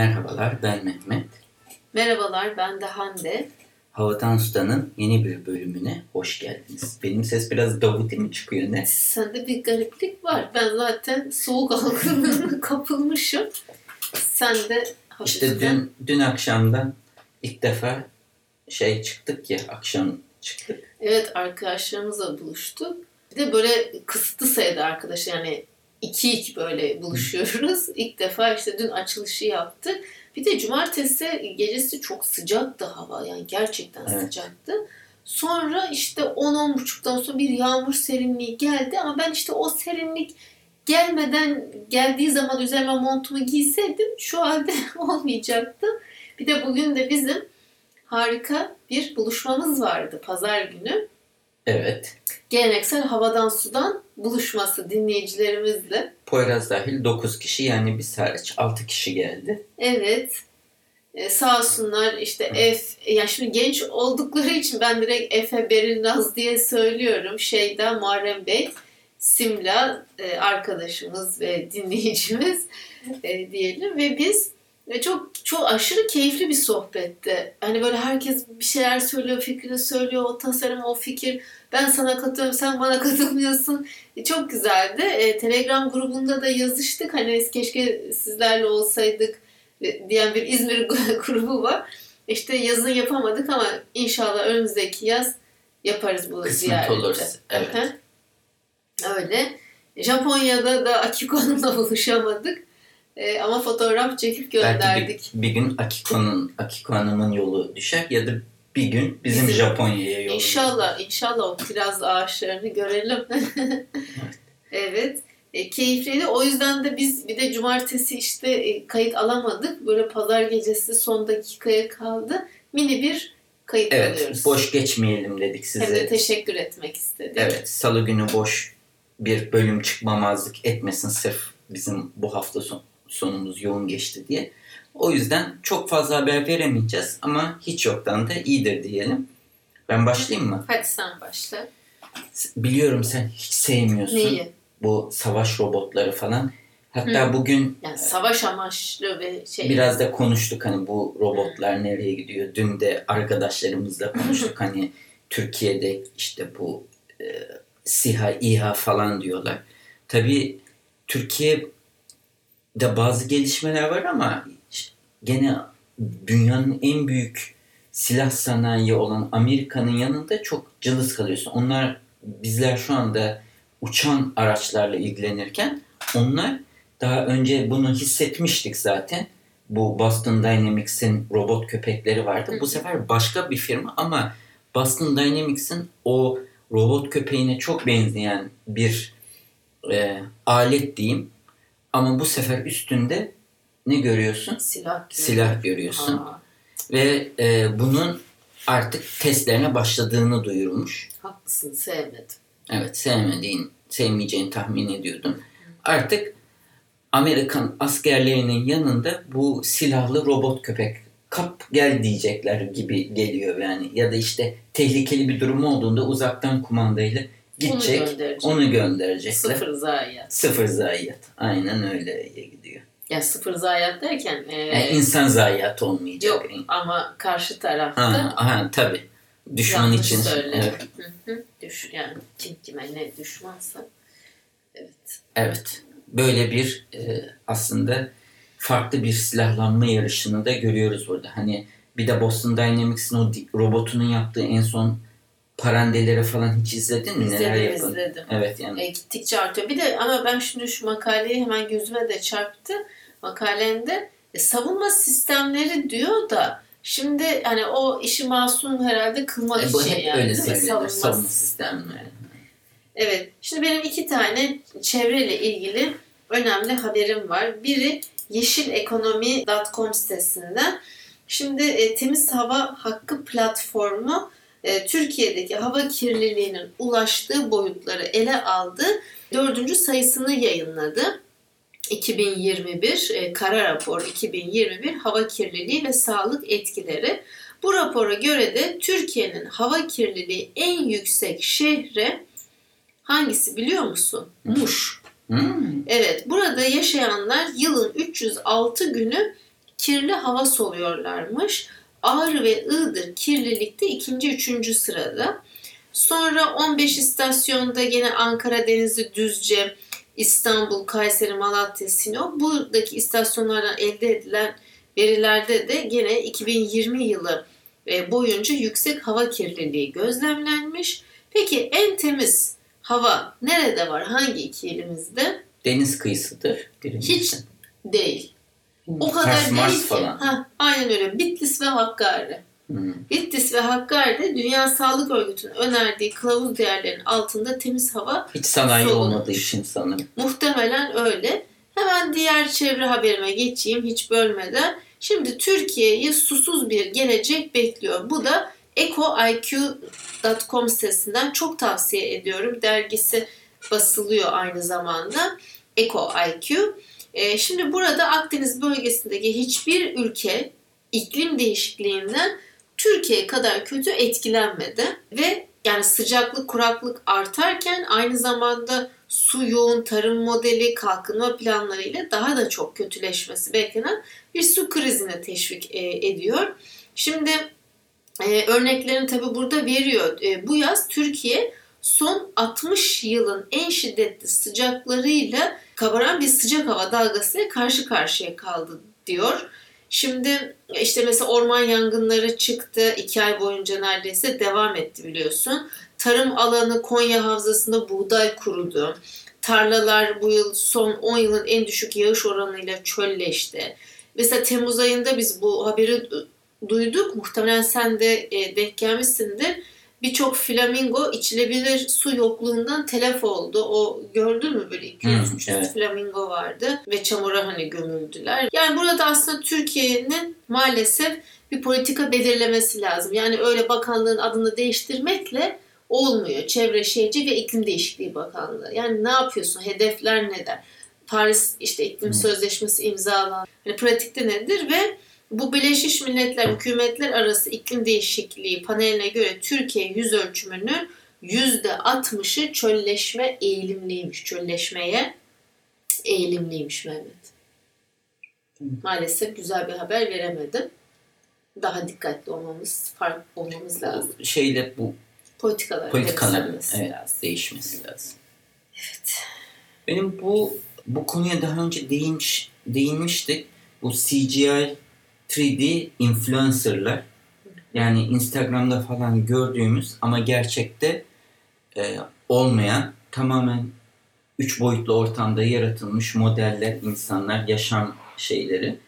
Merhabalar ben Mehmet. Merhabalar ben de Hande. Havadan Usta'nın yeni bir bölümüne hoş geldiniz. Benim ses biraz Davut mi çıkıyor ne? Sende bir gariplik var. Ben zaten soğuk algınlığına kapılmışım. Sen de hafiften... İşte dün, dün akşamdan ilk defa şey çıktık ya akşam çıktık. Evet arkadaşlarımızla buluştuk. Bir de böyle kısıtlı sayıda arkadaş yani iki iki böyle buluşuyoruz. İlk defa işte dün açılışı yaptık. Bir de cumartesi gecesi çok sıcaktı hava yani gerçekten Evet. sıcaktı. Sonra işte 10-10.30'dan sonra bir yağmur serinliği geldi ama ben işte o serinlik gelmeden geldiği zaman üzerime montumu giyseydim şu halde olmayacaktı. Bir de bugün de bizim harika bir buluşmamız vardı pazar günü. Evet. Geleneksel havadan sudan buluşması dinleyicilerimizle. Poyraz dahil 9 kişi yani biz hariç 6 kişi geldi. Evet. Ee, sağ olsunlar işte F, ya şimdi genç oldukları için ben direkt Efe Berinaz diye söylüyorum. Şeyda Muharrem Bey, Simla e, arkadaşımız ve dinleyicimiz e, diyelim ve biz ve çok çok aşırı keyifli bir sohbette. Hani böyle herkes bir şeyler söylüyor, fikrini söylüyor, o tasarım, o fikir. Ben sana katılıyorum, sen bana katılmıyorsun. E, çok güzeldi. E, Telegram grubunda da yazıştık. Hani keşke sizlerle olsaydık e, diyen bir İzmir grubu var. İşte yazın yapamadık ama inşallah önümüzdeki yaz yaparız bu Kısmet ziyareti. olursa, evet. Hı hı. Öyle. Japonya'da da Akiko'nunla buluşamadık. E, ama fotoğraf çekip Belki gönderdik. bir, bir gün Akiko'nun Akiko Hanım'ın yolu düşer ya da bir gün bizim Bizim- Japonya'ya yolumuz. İnşallah, inşallah o kiraz ağaçlarını görelim. evet. E, keyifliydi. O yüzden de biz bir de cumartesi işte e, kayıt alamadık. Böyle pazar gecesi son dakikaya kaldı. Mini bir kayıt Evet, alıyoruz. boş geçmeyelim dedik size. Hem de teşekkür etmek istedik. Evet, salı günü boş bir bölüm çıkmamazlık etmesin sırf bizim bu hafta son, sonumuz yoğun geçti diye. O yüzden çok fazla haber veremeyeceğiz ama hiç yoktan da iyidir diyelim. Ben başlayayım mı? Hadi sen başla. Biliyorum sen hiç sevmiyorsun Neyi? bu savaş robotları falan. Hatta Hı. bugün Yani savaş amaçlı ve şey. biraz da konuştuk hani bu robotlar nereye gidiyor. Dün de arkadaşlarımızla konuştuk hani Türkiye'de işte bu e, SİHA, İHA falan diyorlar. Tabii Türkiye'de bazı gelişmeler var ama gene dünyanın en büyük silah sanayi olan Amerika'nın yanında çok cılız kalıyorsun. Onlar bizler şu anda uçan araçlarla ilgilenirken onlar daha önce bunu hissetmiştik zaten. Bu Boston Dynamics'in robot köpekleri vardı. Bu sefer başka bir firma ama Boston Dynamics'in o robot köpeğine çok benzeyen bir e, alet diyeyim. Ama bu sefer üstünde ne görüyorsun? silah. gibi. Silah görüyorsun. Aa, Ve e, bunun artık testlerine başladığını duyurmuş. haklısın sevmedim. Evet sevmediğin, sevmeyeceğini tahmin ediyordum. Artık Amerikan askerlerinin yanında bu silahlı robot köpek kap gel diyecekler gibi geliyor yani. Ya da işte tehlikeli bir durum olduğunda uzaktan kumandayla gidecek, Onu gönderecek. onu gönderecekler. Sıfır zayiat. Sıfır zayiat. Aynen öyle gidiyor. Ya sıfır zayiat derken e, Yani insan zayiat olmayacak. yok ama karşı tarafta Ha, aha, tabii. Düşman yanlış için. Evet. Hı hı. Düş, yani kim kime ne düşmansa. Evet. Evet. Böyle bir e, aslında farklı bir silahlanma yarışını da görüyoruz burada. Hani bir de Boston Dynamics'in o robotunun yaptığı en son parandeleri falan hiç izledin mi? Neler İzledim yapın? izledim. Evet yani. E, gittikçe artıyor. Bir de ama ben şimdi şu makaleyi hemen gözüme de çarptı. Makalende e, savunma sistemleri diyor da şimdi hani o işi masum herhalde kılmak E, için hep yani. öyle söylenir. Savunma sistemleri. Evet. Şimdi benim iki tane çevreyle ilgili önemli haberim var. Biri yeşilekonomi.com sitesinden. Şimdi e, Temiz Hava Hakkı platformu e, Türkiye'deki hava kirliliğinin ulaştığı boyutları ele aldı. Dördüncü sayısını yayınladı. 2021 e, kara rapor 2021 hava kirliliği ve sağlık etkileri. Bu rapora göre de Türkiye'nin hava kirliliği en yüksek şehre hangisi biliyor musun? Muş. Hmm. Evet, burada yaşayanlar yılın 306 günü kirli hava soluyorlarmış. Ağrı ve Iğdır kirlilikte ikinci, üçüncü sırada. Sonra 15 istasyonda yine Ankara, Denizli, Düzce, İstanbul, Kayseri, Malatya, Sinop. Buradaki istasyonlardan elde edilen verilerde de gene 2020 yılı e, boyunca yüksek hava kirliliği gözlemlenmiş. Peki en temiz hava nerede var? Hangi iki ilimizde? Deniz kıyısıdır. birincisi. Hiç değil. O kadar Mars değil ki. falan. Ha, aynen öyle. Bitlis ve Hakkari. Hmm. Bitlis ve Hakkari'de Dünya Sağlık Örgütü'nün önerdiği kılavuz değerlerinin altında temiz hava Hiç sanayi Solun. olmadığı için sanırım. muhtemelen öyle. Hemen diğer çevre haberime geçeyim hiç bölmeden. Şimdi Türkiye'yi susuz bir gelecek bekliyor. Bu da ecoiq.com sitesinden çok tavsiye ediyorum. Dergisi basılıyor aynı zamanda. EcoIQ. Ee, şimdi burada Akdeniz bölgesindeki hiçbir ülke iklim değişikliğinden Türkiye kadar kötü etkilenmedi ve yani sıcaklık, kuraklık artarken aynı zamanda su yoğun tarım modeli, kalkınma planlarıyla daha da çok kötüleşmesi beklenen bir su krizine teşvik e, ediyor. Şimdi e, örneklerini tabi burada veriyor. E, bu yaz Türkiye son 60 yılın en şiddetli sıcaklarıyla kabaran bir sıcak hava dalgasıyla karşı karşıya kaldı diyor. Şimdi işte mesela orman yangınları çıktı. iki ay boyunca neredeyse devam etti biliyorsun. Tarım alanı Konya Havzası'nda buğday kurudu. Tarlalar bu yıl son 10 yılın en düşük yağış oranıyla çölleşti. Mesela Temmuz ayında biz bu haberi du- duyduk. Muhtemelen sen de e, denk gelmişsindir. Birçok flamingo içilebilir su yokluğundan telef oldu. O gördün mü böyle 200-300 Hı, evet. flamingo vardı ve çamura hani gömüldüler. Yani burada aslında Türkiye'nin maalesef bir politika belirlemesi lazım. Yani öyle bakanlığın adını değiştirmekle olmuyor. Çevre Şehirci ve İklim Değişikliği Bakanlığı. Yani ne yapıyorsun? Hedefler neler? Paris işte iklim Hı. sözleşmesi imzalan. Hani pratikte nedir ve bu Birleşmiş Milletler Hükümetler Arası İklim Değişikliği paneline göre Türkiye yüz ölçümünün %60'ı çölleşme eğilimliymiş. Çölleşmeye eğilimliymiş Mehmet. Maalesef güzel bir haber veremedim. Daha dikkatli olmamız, fark olmamız lazım. Şeyle bu Politikalar benimsenmesi evet, lazım. değişmesi lazım. Evet. Benim bu bu konuya daha önce değinmiş, değinmiştik. Bu CGI 3D influencerlar yani Instagram'da falan gördüğümüz ama gerçekte e, olmayan tamamen üç boyutlu ortamda yaratılmış modeller, insanlar, yaşam şeyleri.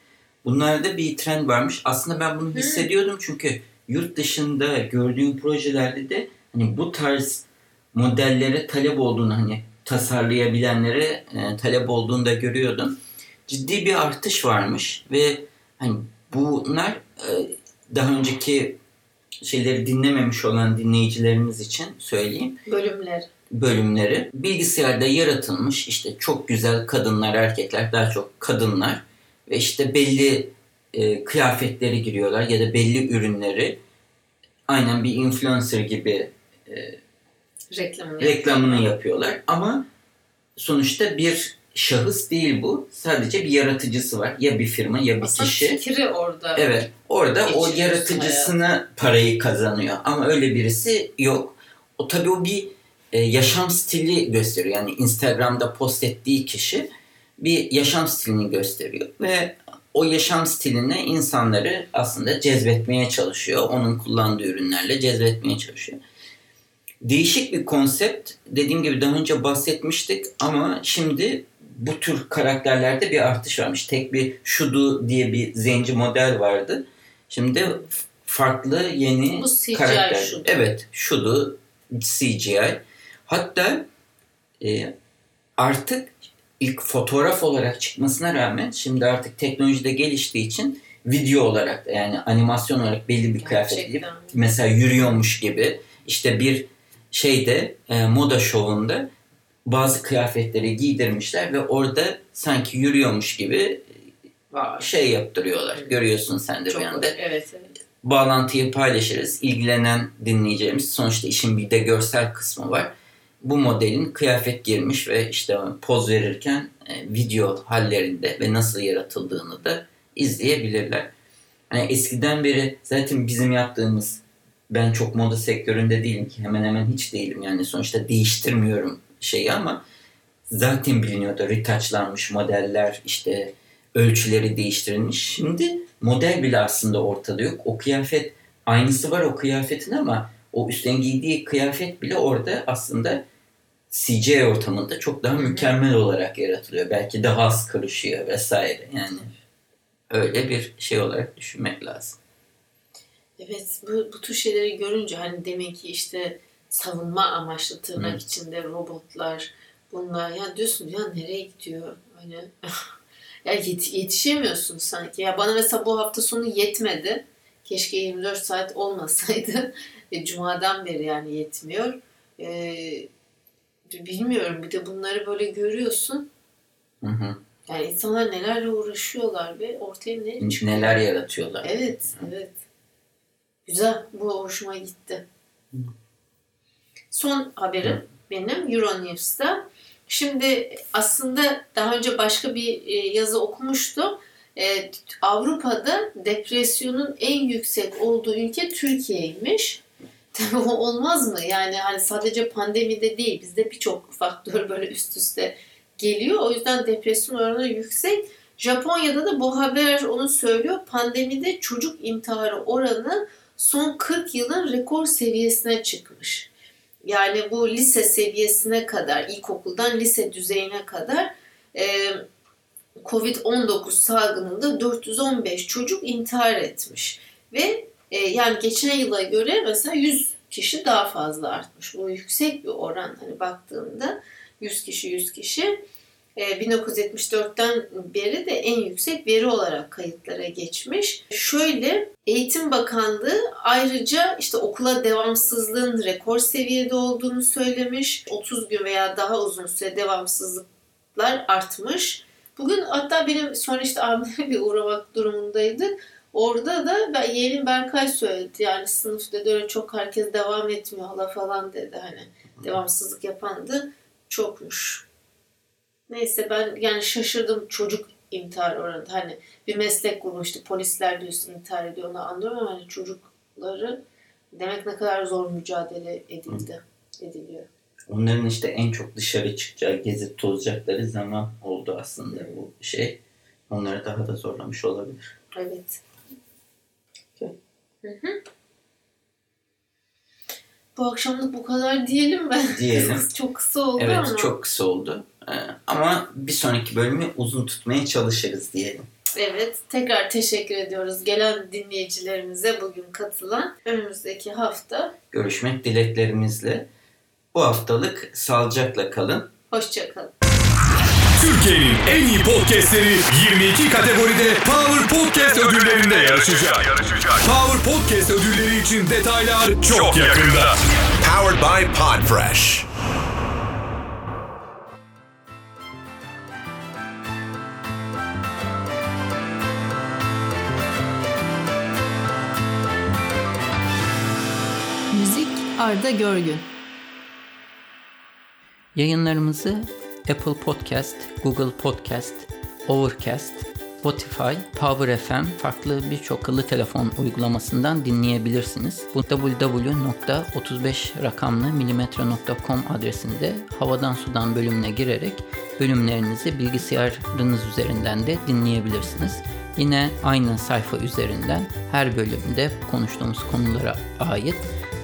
Bunlarda bir trend varmış. Aslında ben bunu hissediyordum çünkü yurt dışında gördüğüm projelerde de hani bu tarz modellere talep olduğunu hani tasarlayabilenlere e, talep olduğunu da görüyordum. Ciddi bir artış varmış ve hani bunlar e, daha önceki şeyleri dinlememiş olan dinleyicilerimiz için söyleyeyim Bölümler. bölümleri bilgisayarda yaratılmış işte çok güzel kadınlar erkekler daha çok kadınlar ve işte belli e, kıyafetleri giriyorlar ya da belli ürünleri aynen bir influencer gibi Reklamını. reklamını yapıyorlar ama sonuçta bir şahıs değil bu sadece bir yaratıcısı var ya bir firma ya bir Aslında kişi fikri orada. Evet. Orada o yaratıcısına parayı kazanıyor. Ama öyle birisi yok. O tabii o bir e, yaşam stili gösteriyor. Yani Instagram'da post ettiği kişi bir yaşam stilini gösteriyor ve o yaşam stiline insanları aslında cezbetmeye çalışıyor. Onun kullandığı ürünlerle cezbetmeye çalışıyor. Değişik bir konsept. Dediğim gibi daha önce bahsetmiştik ama şimdi bu tür karakterlerde bir artış varmış. Tek bir Şudu diye bir zenci model vardı. Şimdi farklı yeni Bu CGI karakter. Şudu. Evet, Şudu CGI. Hatta e, artık ilk fotoğraf olarak çıkmasına rağmen şimdi artık teknolojide geliştiği için video olarak yani animasyon olarak belli bir kıyafet giyip mesela yürüyormuş gibi işte bir şeyde e, moda şovunda bazı kıyafetleri giydirmişler ve orada sanki yürüyormuş gibi Var. şey yaptırıyorlar. Görüyorsun sen de Çok bir anda. Evet, evet. Bağlantıyı paylaşırız. İlgilenen dinleyeceğimiz sonuçta işin bir de görsel kısmı var. Bu modelin kıyafet girmiş ve işte poz verirken e, video hallerinde ve nasıl yaratıldığını da izleyebilirler. Hani eskiden beri zaten bizim yaptığımız ben çok moda sektöründe değilim ki hemen hemen hiç değilim yani sonuçta değiştirmiyorum şeyi ama zaten biliniyordu retouchlanmış modeller işte ölçüleri değiştirilmiş. Şimdi model bile aslında ortada yok. O kıyafet aynısı var o kıyafetin ama o üstten giydiği kıyafet bile orada aslında CJ ortamında çok daha mükemmel olarak yaratılıyor. Belki daha az karışıyor vesaire yani. Öyle bir şey olarak düşünmek lazım. Evet bu, bu tür şeyleri görünce hani demek ki işte savunma amaçlı tırnak Hı. içinde robotlar bunlar ya diyorsun ya nereye gidiyor hani ya yet- yetişemiyorsun sanki ya bana mesela bu hafta sonu yetmedi keşke 24 saat olmasaydı e, cumadan beri yani yetmiyor Ee, bilmiyorum bir de bunları böyle görüyorsun Hı hı. yani insanlar nelerle uğraşıyorlar ve ortaya ne çıkıyor Neler yaratıyorlar. Evet, evet. Güzel, bu hoşuma gitti. Son haberim Hı. benim Euronews'ta. Şimdi aslında daha önce başka bir e, yazı okumuştum. E, Avrupa'da depresyonun en yüksek olduğu ülke Türkiye'ymiş. Tabii o olmaz mı? Yani hani sadece pandemide değil, bizde birçok faktör böyle üst üste geliyor. O yüzden depresyon oranı yüksek. Japonya'da da bu haber onu söylüyor. Pandemide çocuk intiharı oranı son 40 yılın rekor seviyesine çıkmış. Yani bu lise seviyesine kadar, ilkokuldan lise düzeyine kadar e, Covid-19 salgınında 415 çocuk intihar etmiş. Ve e, yani geçen yıla göre mesela 100 kişi daha fazla artmış. Bu yüksek bir oran hani baktığında 100 kişi 100 kişi. E, 1974'ten beri de en yüksek veri olarak kayıtlara geçmiş. Şöyle Eğitim Bakanlığı ayrıca işte okula devamsızlığın rekor seviyede olduğunu söylemiş. 30 gün veya daha uzun süre devamsızlıklar artmış. Bugün hatta benim sonra işte abime bir uğramak durumundaydık. Orada da ben, yeğenim Berkay söyledi. Yani sınıf dedi öyle çok herkes devam etmiyor hala falan dedi. Hani devamsızlık yapandı çokmuş. Neyse ben yani şaşırdım çocuk intihar oranı. Hani bir meslek grubu işte polisler diyorsun intihar ediyor onu anlıyorum ama hani çocukları demek ne kadar zor mücadele edildi, ediliyor. Onların işte en çok dışarı çıkacağı, gezip tozacakları zaman oldu aslında bu şey. Onları daha da zorlamış olabilir. Evet. Hı hı. Bu akşamlık bu kadar diyelim mi? Diyelim. çok kısa oldu Evet ama. çok kısa oldu. Ee, ama bir sonraki bölümü uzun tutmaya çalışırız diyelim. Evet, tekrar teşekkür ediyoruz gelen dinleyicilerimize bugün katılan. Önümüzdeki hafta Görüşmek dileklerimizle. Bu haftalık sağlıcakla kalın. hoşçakalın. Türkiye'nin en iyi podcastleri 22 kategoride Power Podcast ödüllerinde yarışacak. Power Podcast ödülleri için detaylar çok yakında. Powered by Podfresh. Arda Görgün. Yayınlarımızı Apple Podcast, Google Podcast, Overcast, Spotify, Power FM farklı birçok akıllı telefon uygulamasından dinleyebilirsiniz. Bu www.35 rakamlı adresinde havadan sudan bölümüne girerek bölümlerinizi bilgisayarınız üzerinden de dinleyebilirsiniz. Yine aynı sayfa üzerinden her bölümde konuştuğumuz konulara ait